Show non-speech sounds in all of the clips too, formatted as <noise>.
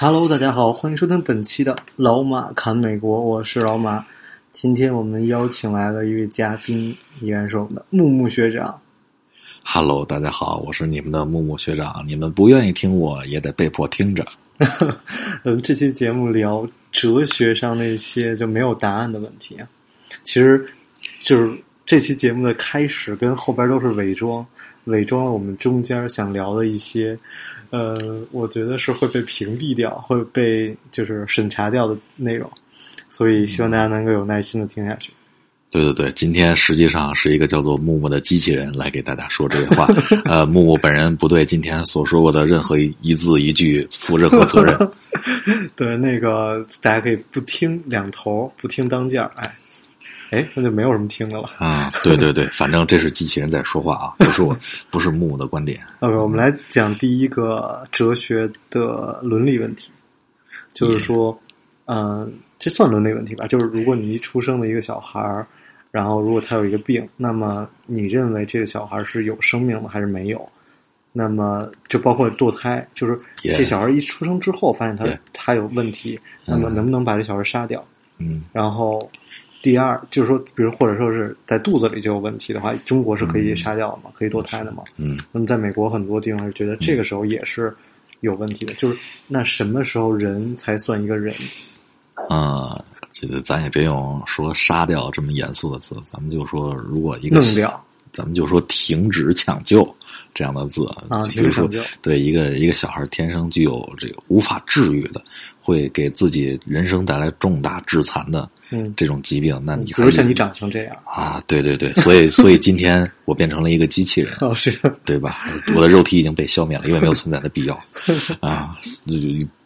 Hello，大家好，欢迎收听本期的老马侃美国，我是老马。今天我们邀请来了一位嘉宾，依然是我们的木木学长。Hello，大家好，我是你们的木木学长。你们不愿意听我，也得被迫听着。<laughs> 嗯，这期节目聊哲学上那些就没有答案的问题啊。其实，就是这期节目的开始跟后边都是伪装，伪装了我们中间想聊的一些，呃，我觉得是会被屏蔽掉、会被就是审查掉的内容。所以希望大家能够有耐心的听下去。对对对，今天实际上是一个叫做木木的机器人来给大家说这些话。呃，木木本人不对今天所说过的任何一一字一句负任何责任。<laughs> 对，那个大家可以不听两头，不听当间儿，哎，哎，那就没有什么听的了。啊、对对对，反正这是机器人在说话啊，不是我，不是木木的观点。<laughs> OK，我们来讲第一个哲学的伦理问题，就是说，嗯、这算伦理问题吧？就是如果你一出生的一个小孩儿，然后如果他有一个病，那么你认为这个小孩是有生命的还是没有？那么就包括堕胎，就是这小孩一出生之后发现他他有问题，那么嗯能不能把这小孩杀掉？嗯然后第二就是说，比如或者说是在肚子里就有问题的话，中国是可以杀掉的嘛，可以堕胎的嘛。嗯那么在美国很多地方是觉得这个时候也是有问题的，就是那什么时候人才算一个人？啊，这个咱也别用说杀掉这么严肃的词，咱们就说如果一个弄掉，咱们就说停止抢救这样的字啊就比如说对一个一个小孩天生具有这个无法治愈的，会给自己人生带来重大致残的嗯，这种疾病，那你比还如像你长成这样，啊，对对对，所以 <laughs> 所以今天我变成了一个机器人，<laughs> 哦是，对吧？我的肉体已经被消灭了，因为没有存在的必要 <laughs> 啊。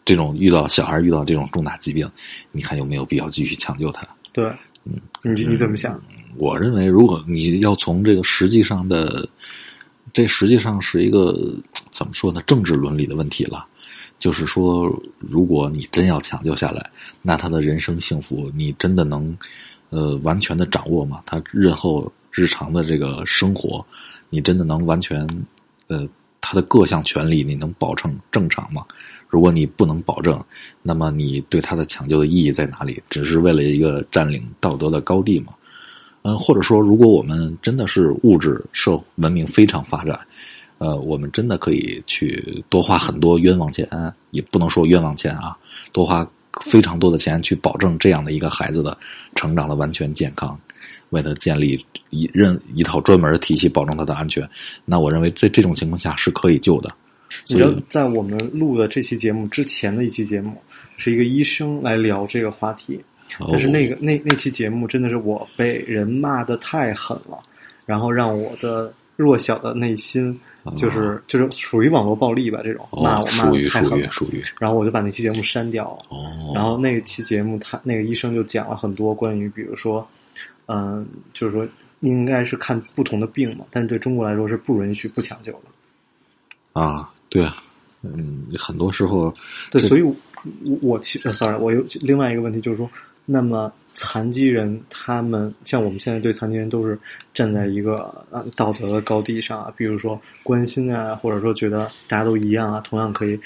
这种遇到小孩遇到这种重大疾病，你看有没有必要继续抢救他？对，嗯，你你怎么想？我认为，如果你要从这个实际上的，这实际上是一个怎么说呢？政治伦理的问题了。就是说，如果你真要抢救下来，那他的人生幸福，你真的能呃完全的掌握吗？他日后日常的这个生活，你真的能完全呃他的各项权利，你能保证正常吗？如果你不能保证，那么你对他的抢救的意义在哪里？只是为了一个占领道德的高地吗？嗯，或者说，如果我们真的是物质社文明非常发展，呃，我们真的可以去多花很多冤枉钱，也不能说冤枉钱啊，多花非常多的钱去保证这样的一个孩子的成长的完全健康，为他建立一任一套专门的体系，保证他的安全。那我认为在这种情况下是可以救的。你知在我们录的这期节目之前的一期节目，是一个医生来聊这个话题，但是那个那那期节目真的是我被人骂的太狠了，然后让我的弱小的内心就是、就是属于网络暴力吧，这种骂哦，我骂属于属的太狠了，于属于然后我就把那期节目删掉了。哦，然后那期节目他那个医生就讲了很多关于，比如说，嗯、就是说应该是看不同的病嘛，但是对中国来说是不允许不抢救的。啊，对啊，嗯，很多时候对，所以我我我其实，sorry，我有另外一个问题就是说，那么残疾人他们像我们现在对残疾人都是站在一个呃道德的高地上啊，比如说关心啊，或者说觉得大家都一样啊，同样可以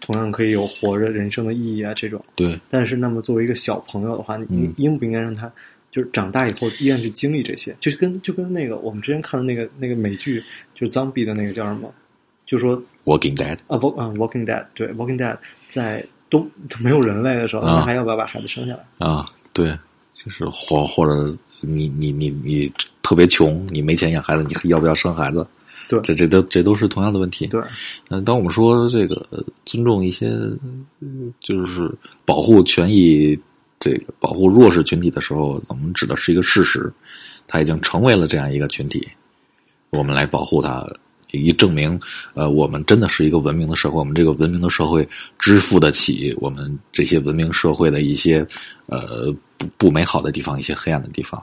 同样可以有活着人生的意义啊这种。对但是，那么作为一个小朋友的话，你嗯应不应该让他就是长大以后依然去经历这些？就是跟就跟那个我们之前看的那个那个美剧，就是 Zombie 的那个叫什么？就说 Walking Dead 啊，Walking Dead，对，Walking Dead 在都都没有人类的时候，啊那还要不要把孩子生下来？啊，对，就是或或者你你你你特别穷，你没钱养孩子，你要不要生孩子？对这这都这都是同样的问题。对，嗯，当我们说这个呃尊重一些，嗯就是保护权益，这个保护弱势群体的时候，我们指的是一个事实，他已经成为了这样一个群体，我们来保护它，以证明，呃，我们真的是一个文明的社会，我们这个文明的社会支付得起我们这些文明社会的一些呃不不美好的地方，一些黑暗的地方。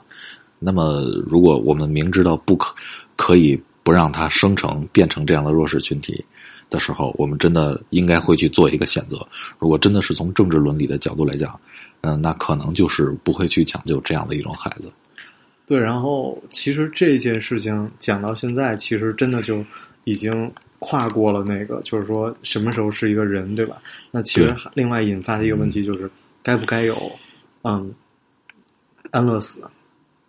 那么，如果我们明知道不可可以不让它生成变成这样的弱势群体的时候，我们真的应该会去做一个选择。如果真的是从政治伦理的角度来讲，嗯、那可能就是不会去抢救这样的一种孩子。对，然后其实这件事情讲到现在，其实真的就已经跨过了那个，就是说什么时候是一个人，对吧？那其实对另外引发的一个问题就是，该不该有嗯安乐死？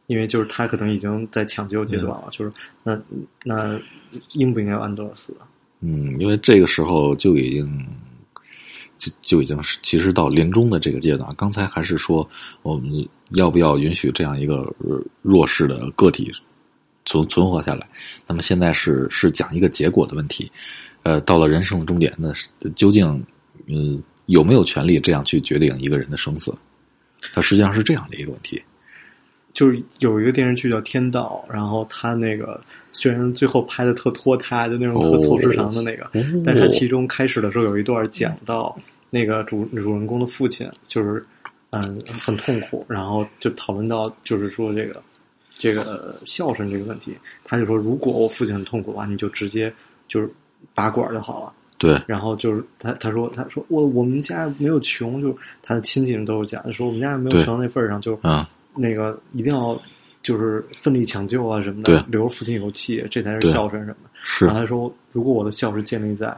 因为就是他可能已经在抢救阶段了，就是那那应不应该有安乐死？嗯，因为这个时候就已经就就已经是其实到临终的这个阶段。刚才还是说我们要不要允许这样一个呃弱势的个体存存活下来？那么现在是是讲一个结果的问题。呃，到了人生的终点，那是究竟嗯有没有权利这样去决定一个人的生死？它实际上是这样的一个问题。就是有一个电视剧叫《天道》，然后他那个虽然最后拍的特拖沓就那种特哦凑时长的那个，哦但是他其中开始的时候有一段讲到那个主主人公的父亲，就是嗯很痛苦，然后就讨论到就是说这个这个孝顺这个问题，他就说如果我父亲很痛苦的话，你就直接就是拔管就好了。对，然后就是他他说他说我我们家没有穷，就是他的亲戚人都有讲，说我们家没有穷到那份儿上，就啊，那个一定要就是奋力抢救啊什么的，留父亲有气，这才是孝顺什么的。是然后他说，如果我的孝是建立在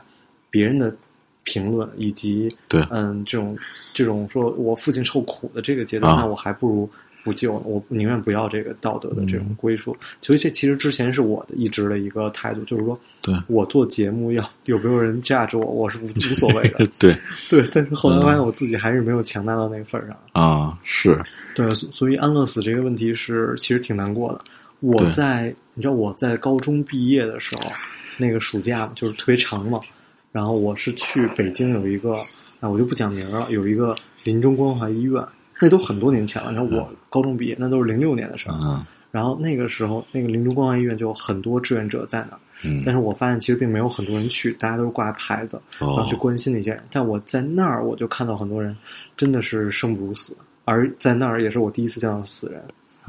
别人的评论以及对嗯这种这种说我父亲受苦的这个阶段，啊那我还不如不救，我宁愿不要这个道德的这种嗯归属。所以这其实之前是我的一直的一个态度，就是说对我做节目要有没有人架着我，我是无 <laughs> 无所谓的。对对，但是后来发现嗯我自己还是没有强大到那个份儿上。啊，是对，所所以安乐死这个问题是其实挺难过的。我在你知道我在高中毕业的时候，那个暑假就是特别长嘛，然后我是去北京有一个啊，我就不讲名了，有一个临终关怀医院，那都很多年前了。然后我高中毕业，那都是零六年的事儿。嗯然后那个时候，那个临终关怀医院就有很多志愿者在那儿，嗯但是我发现其实并没有很多人去，大家都是挂牌子，然哦后去关心那些人。但我在那儿，我就看到很多人真的是生不如死，而在那儿也是我第一次见到死人，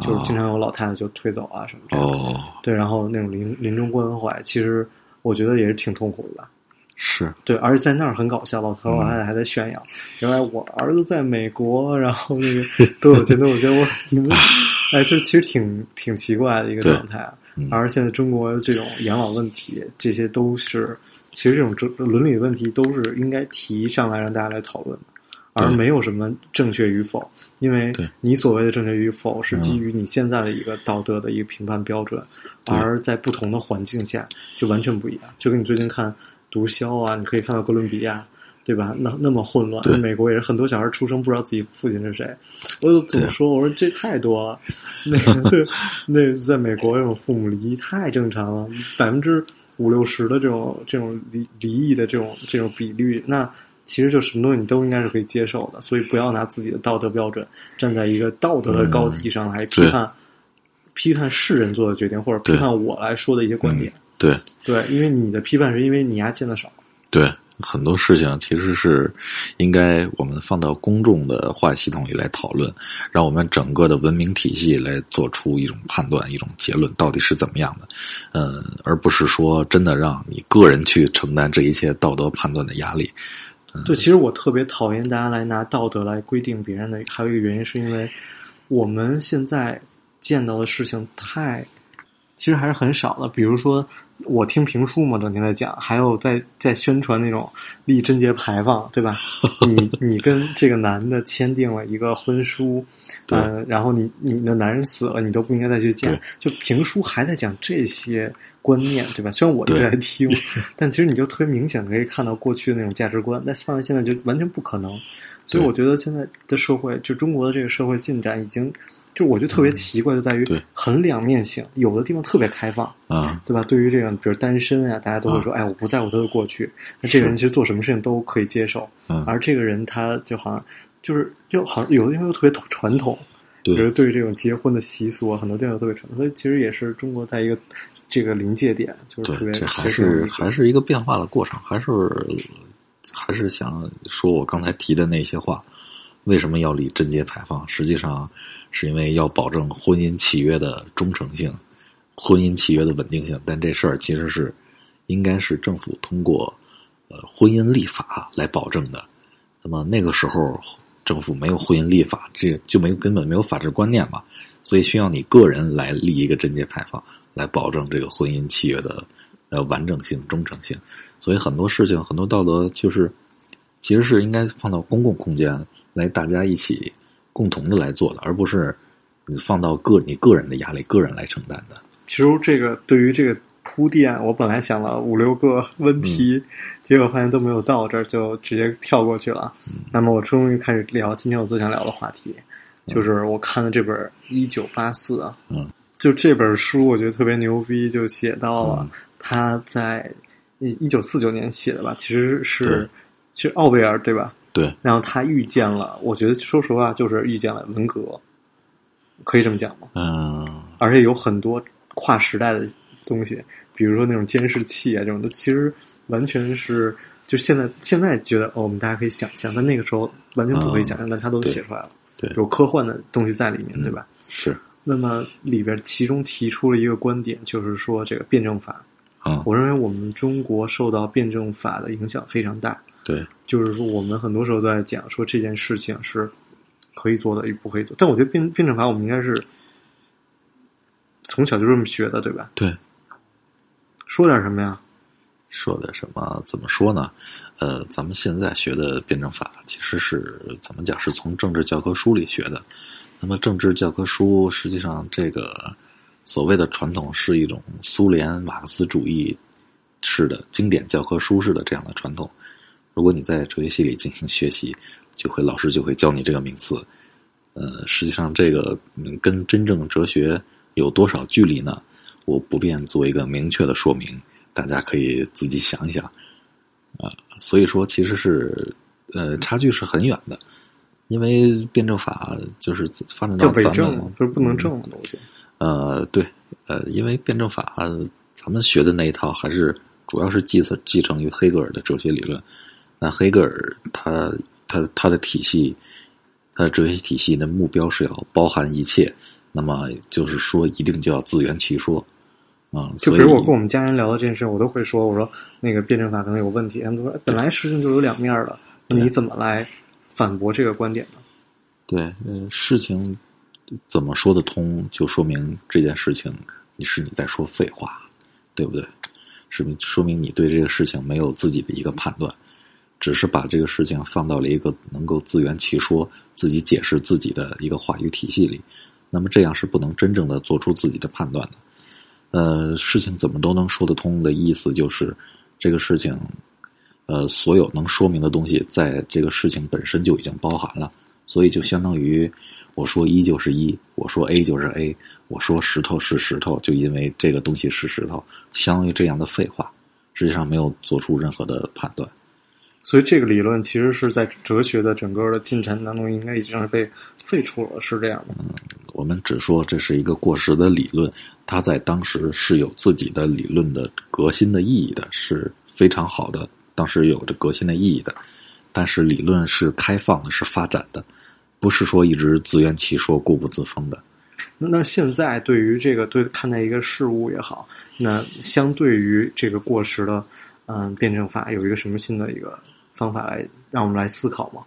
就是经常有老太太就推走啊什么这样。哦对，然后那种临临终关怀，其实我觉得也是挺痛苦的吧。是。对，而且在那儿很搞笑，老头老太太还在炫耀，原来我儿子在美国，然后那个都有钱多有钱，我你们，<laughs> 哎，就其实挺挺奇怪的一个状态而现在中国这种养老问题，这些都是其实这种伦伦理问题都是应该提上来让大家来讨论的，而没有什么正确与否，因为对。你所谓的正确与否是嗯。基于你现在的一个道德的一个评判标准，对。而在不同的环境下就完全不一样。就跟你最近看毒枭啊，你可以看到哥伦比亚。对吧？那那么混乱，美国也是很多小孩出生不知道自己父亲是谁。我就怎么说？我说这太多了。<laughs> 那个对，那在美国这种父母离异太正常了，百分之五六十的这种这种离离异的这种这种比率，那其实就什么东西你都应该是可以接受的。所以不要拿自己的道德标准站在一个道德的高地上来批对判、批判世人做的决定，或者批判我来说的一些观点。对对，因为你的批判是因为你丫见的少。对，很多事情其实是应该我们放到公众的话语系统里来讨论，让我们整个的文明体系来做出一种判断、一种结论，到底是怎么样的，嗯，而不是说真的让你个人去承担这一切道德判断的压力。对，其实我特别讨厌大家来拿道德来规定别人的，还有一个原因是因为我们现在见到的事情太，其实还是很少的。比如说，我听评书嘛，整天在讲，还有在在宣传那种立贞节牌坊，对吧？你 <laughs> 你跟这个男的签订了一个婚书，对嗯、然后你你的男人死了，你都不应该再去见。就评书还在讲这些观念，对吧？虽然我一直在听，<laughs> 但其实你就特别明显可以看到过去的那种价值观，但放在现在就完全不可能。所以我觉得现在的社会，就中国的这个社会进展已经，就我觉得特别奇怪，就在于对。很两面性，有的地方特别开放，啊，对吧？对于这种比如单身啊，大家都会说，哎，我不在乎他的过去，那这个人其实做什么事情都可以接受，嗯，而这个人他就好像就是就好像有的地方又特别传统，比如对对于这种结婚的习俗啊，很多地方都特别传统，所以其实也是中国在一个这个临界点，就是特，别这还是还是一个变化的过程，还是还是想说我刚才提的那些话，为什么要立贞节牌坊？实际上是因为要保证婚姻契约的忠诚性，婚姻契约的稳定性。但这事儿其实是应该是政府通过呃婚姻立法来保证的。那么那个时候政府没有婚姻立法，这就没有根本没有法治观念嘛，所以需要你个人来立一个贞节牌坊，来保证这个婚姻契约的呃完整性、忠诚性。所以很多事情、很多道德，就是其实是应该放到公共空间来，大家一起共同的来做的，而不是你放到个你个人的压力、个人来承担的。其实这个对于这个铺垫，我本来想了五六个 <laughs> 问题，嗯结果发现都没有到这儿，就直接跳过去了。嗯那么我终于开始聊今天我最想聊的话题，就是我看的这本《一九八四》啊，嗯，就这本书我觉得特别牛逼，就写到了嗯他在一一九四九年写的吧，其实是对是奥威尔对吧？对，然后他遇见了，我觉得说实话就是遇见了文革，可以这么讲吗？嗯，而且有很多跨时代的东西，比如说那种监视器啊这种的，其实完全是就现在现在觉得哦，我们大家可以想象，但那个时候完全不可以想象，但他都写出来了，对有科幻的东西在里面，对吧？是那么里边其中提出了一个观点，就是说这个辩证法，啊，我认为我们中国受到辩证法的影响非常大，对，就是说我们很多时候都在讲说这件事情是可以做的，与不可以做，但我觉得辩辩证法我们应该是从小就这么学的，对吧？对，说点什么呀？说点什么？怎么说呢？呃，咱们现在学的辩证法，其实是怎么讲？是从政治教科书里学的。那么，政治教科书实际上这个所谓的传统是一种苏联马克思主义式的经典教科书式的这样的传统。如果你在哲学系里进行学习，就会老师就会教你这个名词。呃，实际上这个跟真正哲学有多少距离呢？我不便做一个明确的说明，大家可以自己想一想。啊、所以说其实是呃差距是很远的，因为辩证法就是发展到咱们证，就是不能证的东西。呃，对，呃，因为辩证法咱们学的那一套还是主要是继承继承于黑格尔的哲学理论。那黑格尔他他他的体系，他的哲学体系的目标是要包含一切，那么就是说一定就要自圆其说啊、就比如我跟我们家人聊到这件事，我都会说，我说那个辩证法可能有问题，他们都说本来事情就有两面的，你怎么来反驳这个观点呢？对，嗯，事情怎么说得通，就说明这件事情你是你在说废话，对不对？是明说明你对这个事情没有自己的一个判断，只是把这个事情放到了一个能够自圆其说、自己解释自己的一个话语体系里。那么这样是不能真正的做出自己的判断的。呃，事情怎么都能说得通的意思就是，这个事情，呃，所有能说明的东西，在这个事情本身就已经包含了。所以就相当于我说一就是一，我说 A 就是 A，我说石头是石头，就因为这个东西是石头，相当于这样的废话，实际上没有做出任何的判断。所以这个理论其实是在哲学的整个的进程当中，应该已经是被废除了，是这样的。嗯我们只说这是一个过时的理论，它在当时是有自己的理论的革新的意义的，是非常好的，当时有着革新的意义的。但是理论是开放的，是发展的，不是说一直自圆其说、固步自封的。那那现在对于这个对看待一个事物也好，那相对于这个过时的嗯辩证法，有一个什么新的一个方法来让我们来思考吗？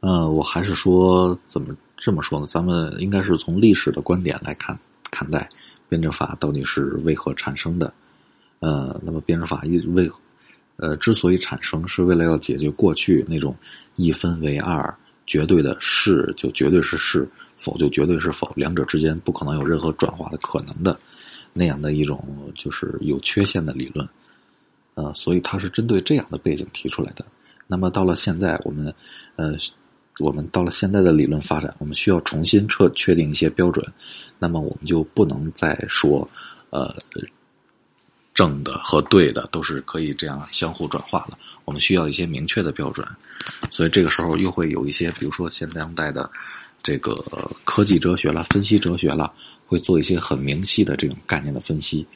呃，我还是说怎么这么说呢？咱们应该是从历史的观点来看看待辩证法到底是为何产生的。呃，那么辩证法一为呃之所以产生，是为了要解决过去那种一分为二、绝对的是就绝对是是，否就绝对是否，两者之间不可能有任何转化的可能的那样的一种就是有缺陷的理论。呃，所以它是针对这样的背景提出来的。那么到了现在，我们呃，我们到了现在的理论发展，我们需要重新确确定一些标准。那么我们就不能再说呃，正的和对的都是可以这样相互转化的。我们需要一些明确的标准。所以这个时候又会有一些，比如说现当代的这个科技哲学了、分析哲学了，会做一些很明晰的这种概念的分析。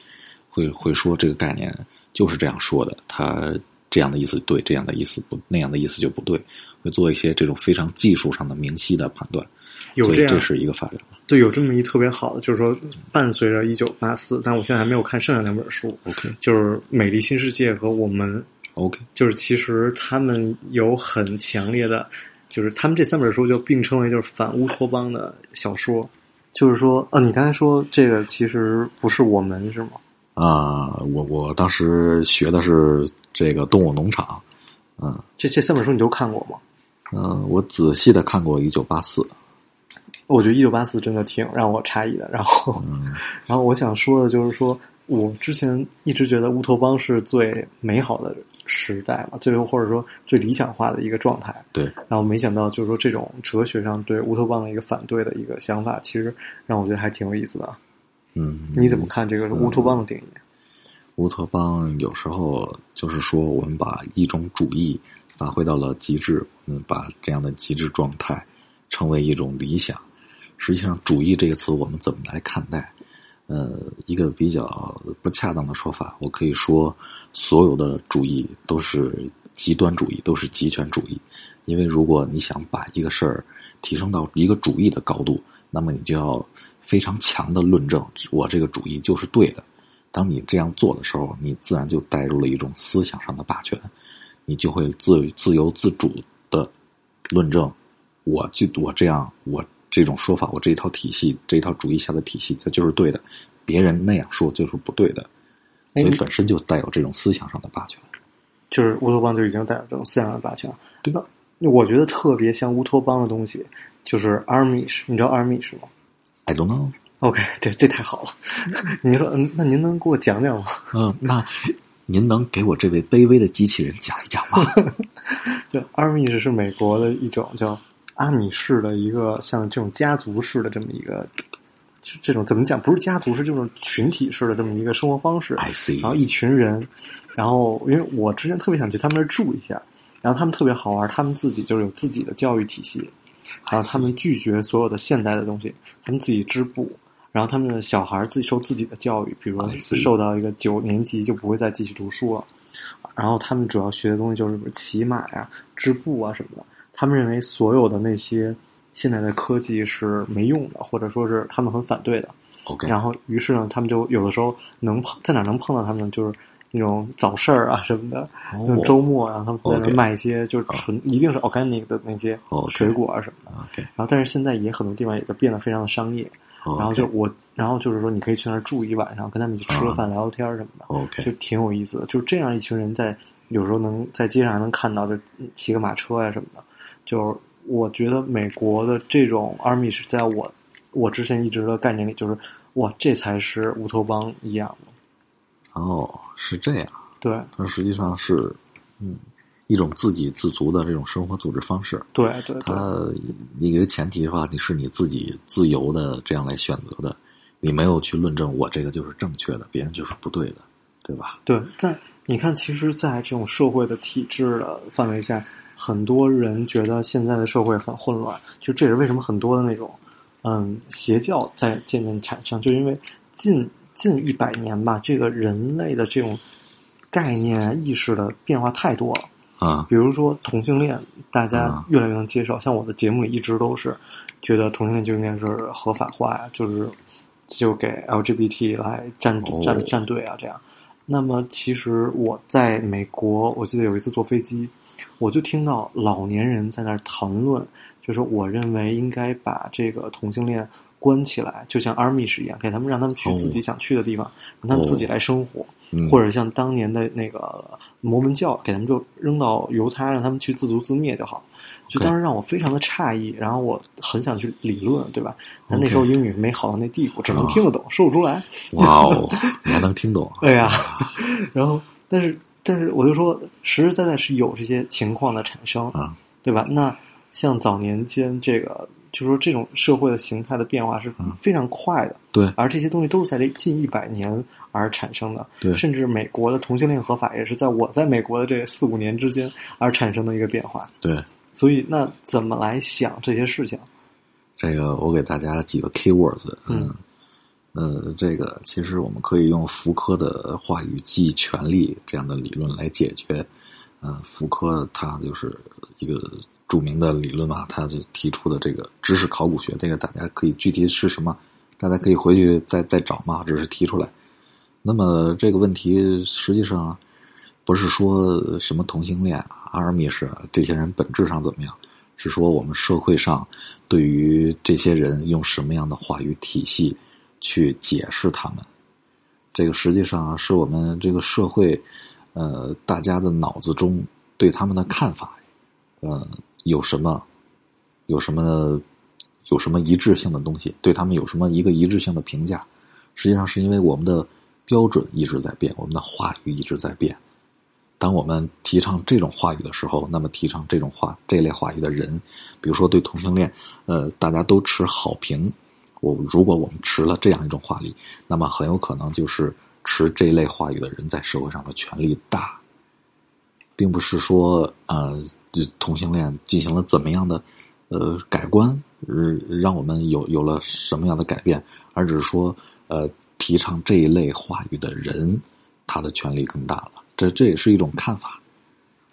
会会说这个概念就是这样说的，它这样的意思对，这样的意思不，那样的意思就不对，会做一些这种非常技术上的明晰的判断。有这样所以这是一个发展。对，有这么一特别好的，就是说伴随着一九八四，但我现在还没有看剩下两本书，OK 就是《美丽新世界》和《我们》，OK，就是其实他们有很强烈的，就是他们这三本书就并称为就是反乌托邦的小说。就是说，啊，你刚才说这个其实不是我们是吗？啊、我我当时学的是这个动物农场，嗯这这三本书你都看过吗？嗯、我仔细的看过《一九八四》，我觉得一九八四真的挺让我诧异的。然后，嗯然后我想说的就是说，我之前一直觉得乌托邦是最美好的时代嘛，最后或者说最理想化的一个状态。对，然后没想到就是说这种哲学上对乌托邦的一个反对的一个想法，其实让我觉得还挺有意思的。嗯，你怎么看这个乌托邦的定义？乌托邦有时候就是说，我们把一种主义发挥到了极致，我们把这样的极致状态成为一种理想。实际上，“主义”这个词我们怎么来看待？呃，一个比较不恰当的说法，我可以说，所有的主义都是极端主义，都是极权主义。因为如果你想把一个事儿提升到一个主义的高度，那么你就要非常强的论证，我这个主义就是对的。当你这样做的时候，你自然就带入了一种思想上的霸权，你就会自自由自主的论证，我就我这样，我这种说法，我这一套体系，这一套主义下的体系，它就是对的，别人那样说就是不对的，哎所以本身就带有这种思想上的霸权。就是乌托邦就已经带有这种思想上的霸权。对那我觉得特别像乌托邦的东西，就是 Armish，你知道 Armish 吗 I don't know，？OK，这这太好了。<laughs> 您说，嗯，那您能给我讲讲吗？嗯、那您能给我这位卑微的机器人讲一讲吗？<laughs> 就 Armish 是美国的一种叫阿米式的一个像这种家族式的这么一个，就这种怎么讲？不是家族式，这种群体式的这么一个生活方式。I see 然后一群人，然后因为我之前特别想去他们那儿住一下，然后他们特别好玩，他们自己就是有自己的教育体系，然后他们拒绝所有的现代的东西，他们自己织布，然后他们的小孩自己受自己的教育，比如受到一个九年级就不会再继续读书了，然后他们主要学的东西就是骑马呀、织布啊什么的。他们认为所有的那些现在的科技是没用的，或者说是他们很反对的。OK，然后于是呢，他们就有的时候能碰在哪能碰到他们，就是那种早市儿啊什么的，周末，然后他们在那卖一些就是纯一定是 organic 的那些水果啊什么的。OK，然后但是现在也很多地方也就变得非常的商业，然后就我，然后就是说你可以去那儿住一晚上，跟他们一起吃个饭、聊聊天儿什么的。OK，就挺有意思的。就是这样一群人在有时候能在街上还能看到，就骑个马车呀、什么的。就是我觉得美国的这种 army 是在我我之前一直的概念里，就是哇，这才是乌托邦一样的。哦，是这样，对它实际上是嗯一种自给自足的这种生活组织方式。对对对，它一个前提的话，你是你自己自由的这样来选择的，你没有去论证我这个就是正确的，别人就是不对的，对吧？对，在你看，其实，在这种社会的体制的范围下，很多人觉得现在的社会很混乱，就这也是为什么很多的那种，嗯，邪教在渐渐产生，就因为近近一百年吧，这个人类的这种概念啊、意识的变化太多了。啊，比如说同性恋，大家啊越来越能接受。像我的节目里一直都是觉得同性恋就应该是合法化呀，就是就给 LGBT 来站哦站站队啊，这样。那么其实我在美国，我记得有一次坐飞机，我就听到老年人在那儿谈论，就说我认为应该把这个同性恋关起来，就像 Amish 一样，给他们让他们去哦自己想去的地方，让他们自己来生活。嗯或者像当年的那个摩门教，给他们就扔到犹他，让他们去自足自灭就好。就当时让我非常的诧异，然后我很想去理论，对吧？但那时候英语没好到那地步，只能啊听得懂，说不出来。哇哦，你还能听懂？<laughs> 对呀、<laughs> 然后但是但是我就说，实实在在是有这些情况的产生，啊对吧？那像早年间这个，就说这种社会的形态的变化是嗯非常快的，对而这些东西都是在这近一百年而产生的。对甚至美国的同性恋合法也是在我在美国的这四五年之间而产生的一个变化。对，所以，那怎么来想这些事情？这个我给大家几个 keywords，嗯呃，这个其实我们可以用福柯的话语即权利这样的理论来解决。呃，福柯他就是一个著名的理论嘛，他就提出的这个知识考古学，这个大家可以具体是什么，大家可以回去再再找嘛，只是提出来。那么这个问题实际上不是说什么同性恋、阿尔密士这些人本质上怎么样，是说我们社会上对于这些人用什么样的话语体系去解释他们，这个实际上是我们这个社会。呃，大家的脑子中对他们的看法，呃，有什么，有什么，有什么一致性的东西？对他们有什么一个一致性的评价？实际上是因为我们的标准一直在变，我们的话语一直在变。当我们提倡这种话语的时候，那么提倡这种话这类话语的人，比如说对同性恋，呃，大家都持好评。我如果我们持了这样一种话语，那么很有可能就是。持这一类话语的人在社会上的权力大，并不是说呃同性恋进行了怎么样的呃改观，呃让我们有有了什么样的改变，而只是说呃提倡这一类话语的人，他的权力更大了。这这也是一种看法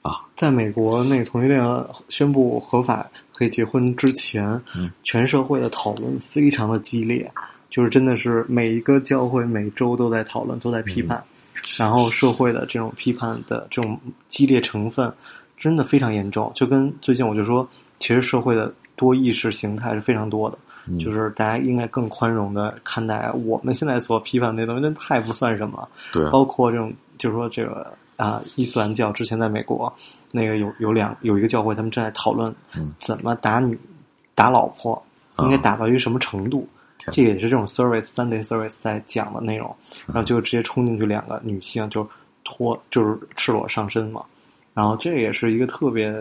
啊。在美国，那个同性恋宣布合法可以结婚之前，全社会的讨论非常的激烈。就是真的是每一个教会每周都在讨论，都在批判，然后社会的这种批判的这种激烈成分真的非常严重。就跟最近我就说，其实社会的多意识形态是非常多的，就是大家应该更宽容的看待我们现在所批判那东西，那太不算什么。对，包括这种就是说这个啊，伊斯兰教之前在美国那个有有两有一个教会，他们正在讨论怎么打女打老婆，应该打到一个什么程度。这也是这种 service Sunday service 在讲的内容，然后就直接冲进去两个女性就脱就是赤裸上身嘛，然后这也是一个特别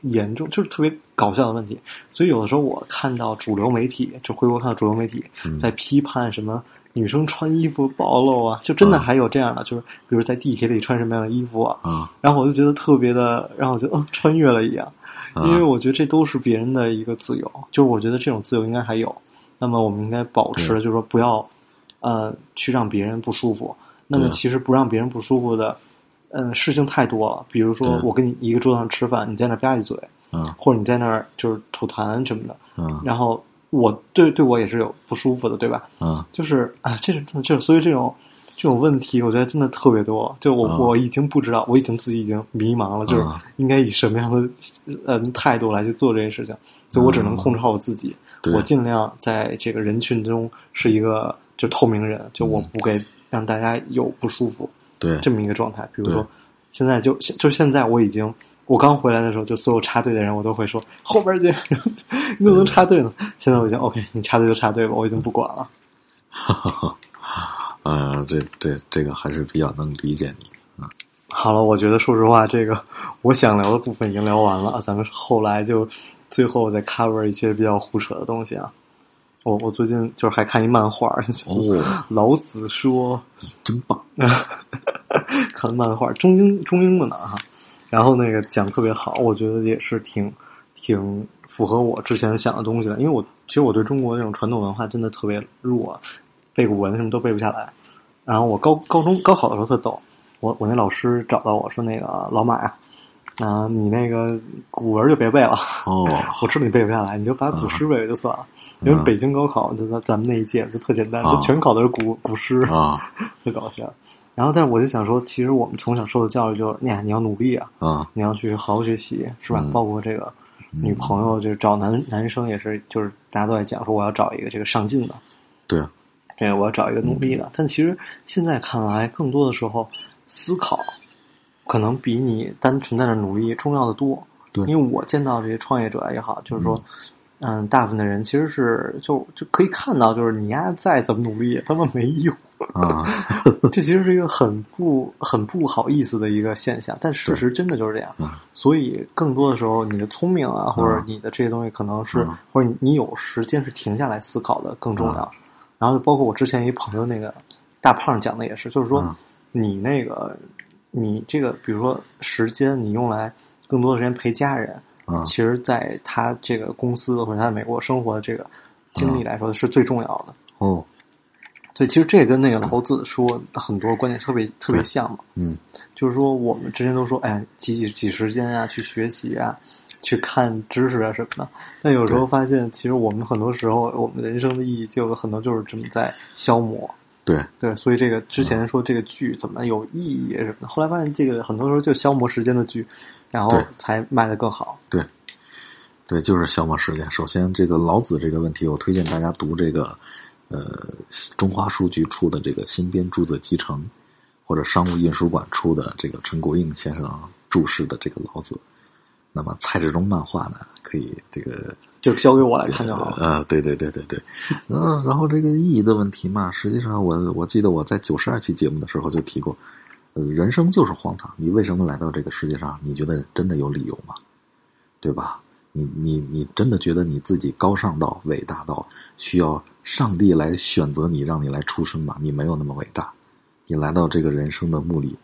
严重就是特别搞笑的问题，所以有的时候我看到主流媒体就回国看到主流媒体在批判什么女生穿衣服暴露啊，就真的还有这样的，就是比如在地铁里穿什么样的衣服啊，然后我就觉得特别的让我觉得哦穿越了一样，因为我觉得这都是别人的一个自由，就是我觉得这种自由应该还有。那么我们应该保持，就是说不要，呃，去让别人不舒服。那么其实不让别人不舒服的，嗯，事情太多了。比如说，我跟你一个桌子上吃饭，你在那吧唧嘴，嗯，或者你在那儿就是吐痰什么的，嗯，然后我对对我也是有不舒服的，对吧？嗯，就是啊，这是这所以这种这种问题，我觉得真的特别多。就我我已经不知道，我已经自己已经迷茫了，就是应该以什么样的嗯态度来去做这件事情，所以我只能控制好我自己。我尽量在这个人群中是一个就透明人，就我不给让大家有不舒服，对这么一个状态。比如说，现在就就现在我已经，我刚回来的时候，就所有插队的人我都会说后边见，<laughs> 你怎么能插队呢？现在我已经 OK，你插队就插队吧，我已经不管了。哈哈，呃，这这这个还是比较能理解你啊。好了，我觉得说实话，这个我想聊的部分已经聊完了，咱们后来就。最后再 cover 一些比较胡扯的东西啊！我我最近就是还看一漫画，哦，<laughs> 老子说真棒，<laughs> 看漫画中英中英的呢哈，然后那个讲特别好，我觉得也是挺挺符合我之前想的东西的，因为我其实我对中国那种传统文化真的特别弱，背古文什么都背不下来。然后我高高中高考的时候特逗，我我那老师找到我说那个老马呀。啊，你那个古文就别背了 <laughs> 哦，我知道你背不下来，你就把古诗背背就算了。因为北京高考就咱们那一届就特简单，就全考的是古古诗啊，<laughs> 特搞笑。然后，但是我就想说，其实我们从小受的教育就是，你你要努力啊，啊，你要去好好学习，是吧？包括这个女朋友，就是找男男生也是，就是大家都在讲说，我要找一个这个上进的，对，啊，对我要找一个努力的。但其实现在看来，更多的时候思考。可能比你单纯在那努力重要的多，对，因为我见到这些创业者也好，就是说，嗯，大部分的人其实是就就可以看到，就是你丫再怎么努力，他们没用啊，<laughs> 这其实是一个很不很不好意思的一个现象，但事实真的就是这样，所以更多的时候，你的聪明啊，或者你的这些东西，可能是或者你有时间是停下来思考的更重要。然后包括我之前一朋友那个大胖讲的也是，就是说你那个。你这个，比如说时间，你用来更多的时间陪家人，啊，其实在他这个公司或者他在美国生活的这个经历来说是最重要的。哦，对，其实这跟那个老子说很多观点特别特别像嘛。嗯，就是说我们之前都说，哎，挤挤挤时间啊，去学习啊，去看知识啊什么的。但有时候发现，其实我们很多时候，我们人生的意义就有很多就是这么在消磨。对，对，所以这个之前说这个剧怎么有意义什么的，后来发现这个很多时候就消磨时间的剧，然后才卖得更好。对，对，就是消磨时间。首先，这个老子这个问题，我推荐大家读这个，呃，中华书局出的这个新编著作集成，或者商务印书馆出的这个陈国应先生注释的这个老子。那么蔡志忠漫画呢，可以这个就交给我来看就好了。呃，对对对对对，嗯，然后这个意义的问题嘛，实际上我我记得我在九十二期节目的时候就提过，呃，人生就是荒唐，你为什么来到这个世界上？你觉得真的有理由吗？对吧？你你你真的觉得你自己高尚到伟大到需要上帝来选择你，让你来出生吗？你没有那么伟大，你来到这个人生的目的。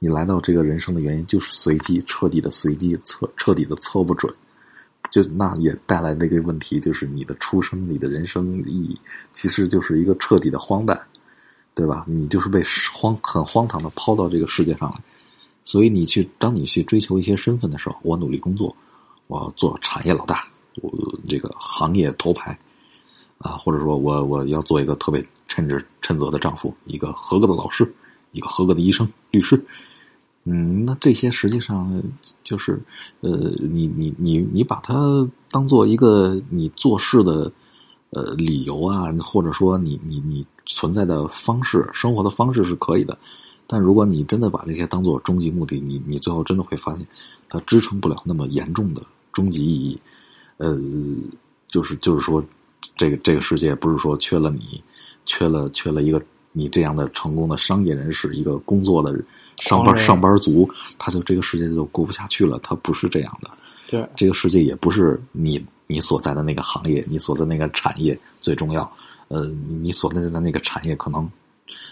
你来到这个人生的原因就是随机，彻底的随机，测彻底的测不准，就那也带来的一个问题，就是你的出生，你的人生意义，其实就是一个彻底的荒诞，对吧？你就是被荒很荒唐的抛到这个世界上来，所以你去当你去追求一些身份的时候，我努力工作，我要做产业老大，我这个行业头牌，啊，或者说我我要做一个特别称职称责的丈夫，一个合格的老师，一个合格的医生、律师。嗯，那这些实际上就是，呃，你你你你把它当做一个你做事的呃理由啊，或者说你你你存在的方式、生活的方式是可以的，但如果你真的把这些当做终极目的，你你最后真的会发现，它支撑不了那么严重的终极意义。呃，就是就是说，这个这个世界不是说缺了你，缺了缺了一个你这样的成功的商业人士，一个工作的上班上班族，他就这个世界就过不下去了。他不是这样的，对，这个世界也不是你你所在的那个行业，你所在的那个产业最重要。呃，你你所在的那个产业可能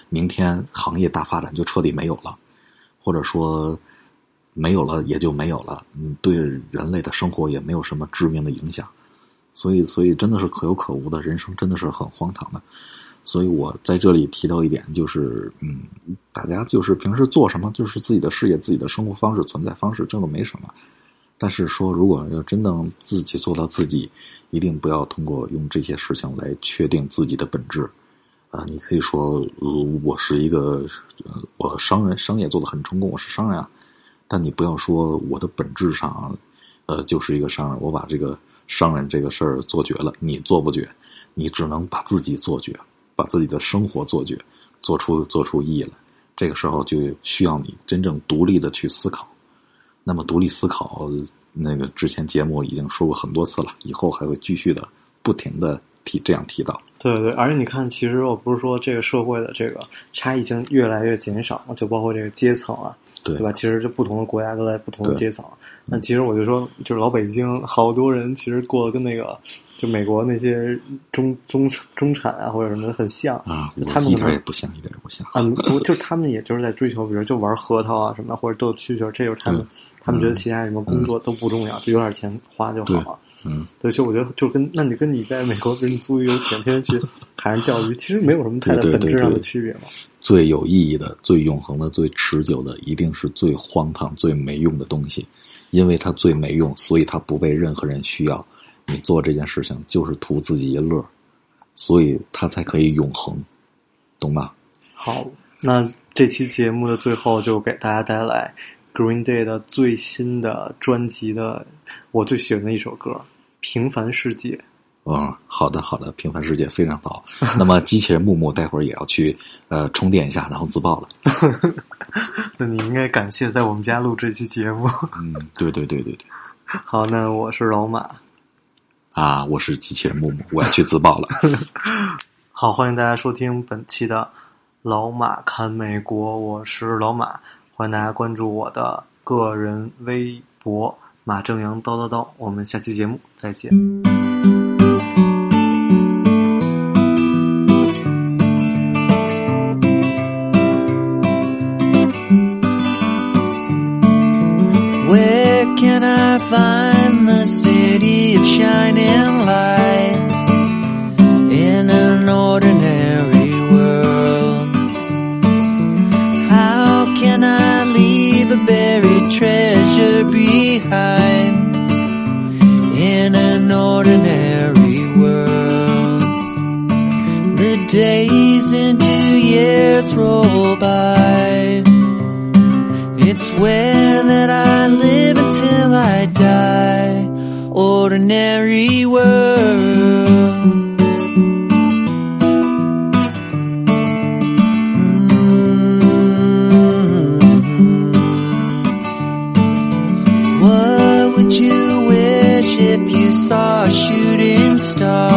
明天行业大发展就彻底没有了，或者说没有了也就没有了，嗯，对人类的生活也没有什么致命的影响。所以，所以真的是可有可无的，人生真的是很荒唐的。所以我在这里提到一点，就是嗯，大家就是平时做什么，就是自己的事业、自己的生活方式、存在方式，这个没什么。但是说，如果要真正自己做到自己，一定不要通过用这些事情来确定自己的本质。啊，你可以说，我是一个，呃，我商人，商业做得很成功，我是商人啊。但你不要说我的本质上，呃，就是一个商人，我把这个商人这个事儿做绝了，你做不绝，你只能把自己做绝，把自己的生活做绝，做出做出意义来。这个时候就需要你真正独立的去思考。那么独立思考，那个之前节目已经说过很多次了，以后还会继续的不停的提这样提到。对对，而且你看，其实我不是说这个社会的这个差异性越来越减少，就包括这个阶层啊，对对吧？其实就不同的国家都在不同的阶层。那其实我就说，就是老北京好多人其实过得跟那个就美国那些中中中产啊或者什么的很像啊，他们可能点也不像，一点也不像。啊，不，就 <laughs> 他们也就是在追求，比如就玩核桃啊什么的，或者斗蛐蛐儿，这就是他们，嗯他们觉得其他什么工作都不重要，就有点钱花就好了。嗯，对，就我觉得就跟那你跟你在美国，比如你租一游艇，天天去海上钓鱼，其实没有什么太大本质上的区别嘛。最有意义的、最永恒的、最持久的，一定是最荒唐、最没用的东西，因为它最没用，所以它不被任何人需要。你做这件事情就是图自己一乐，所以它才可以永恒，懂吗？好，那这期节目的最后就给大家带来 Green Day 的最新的专辑的我最喜欢的一首歌《平凡世界》。嗯，好的，好的，平凡世界非常好。那么机器人木木待会儿也要去呃充电一下，然后自爆了。<laughs> 那你应该感谢在我们家录这期节目。嗯，对对对对对。<laughs> 好，那我是老马。啊，我是机器人木木，我要去自爆了。<laughs> 好，欢迎大家收听本期的《老马看美国》，我是老马，欢迎大家关注我的个人微博马正阳叨叨叨。我们下期节目再见。Saw a shooting star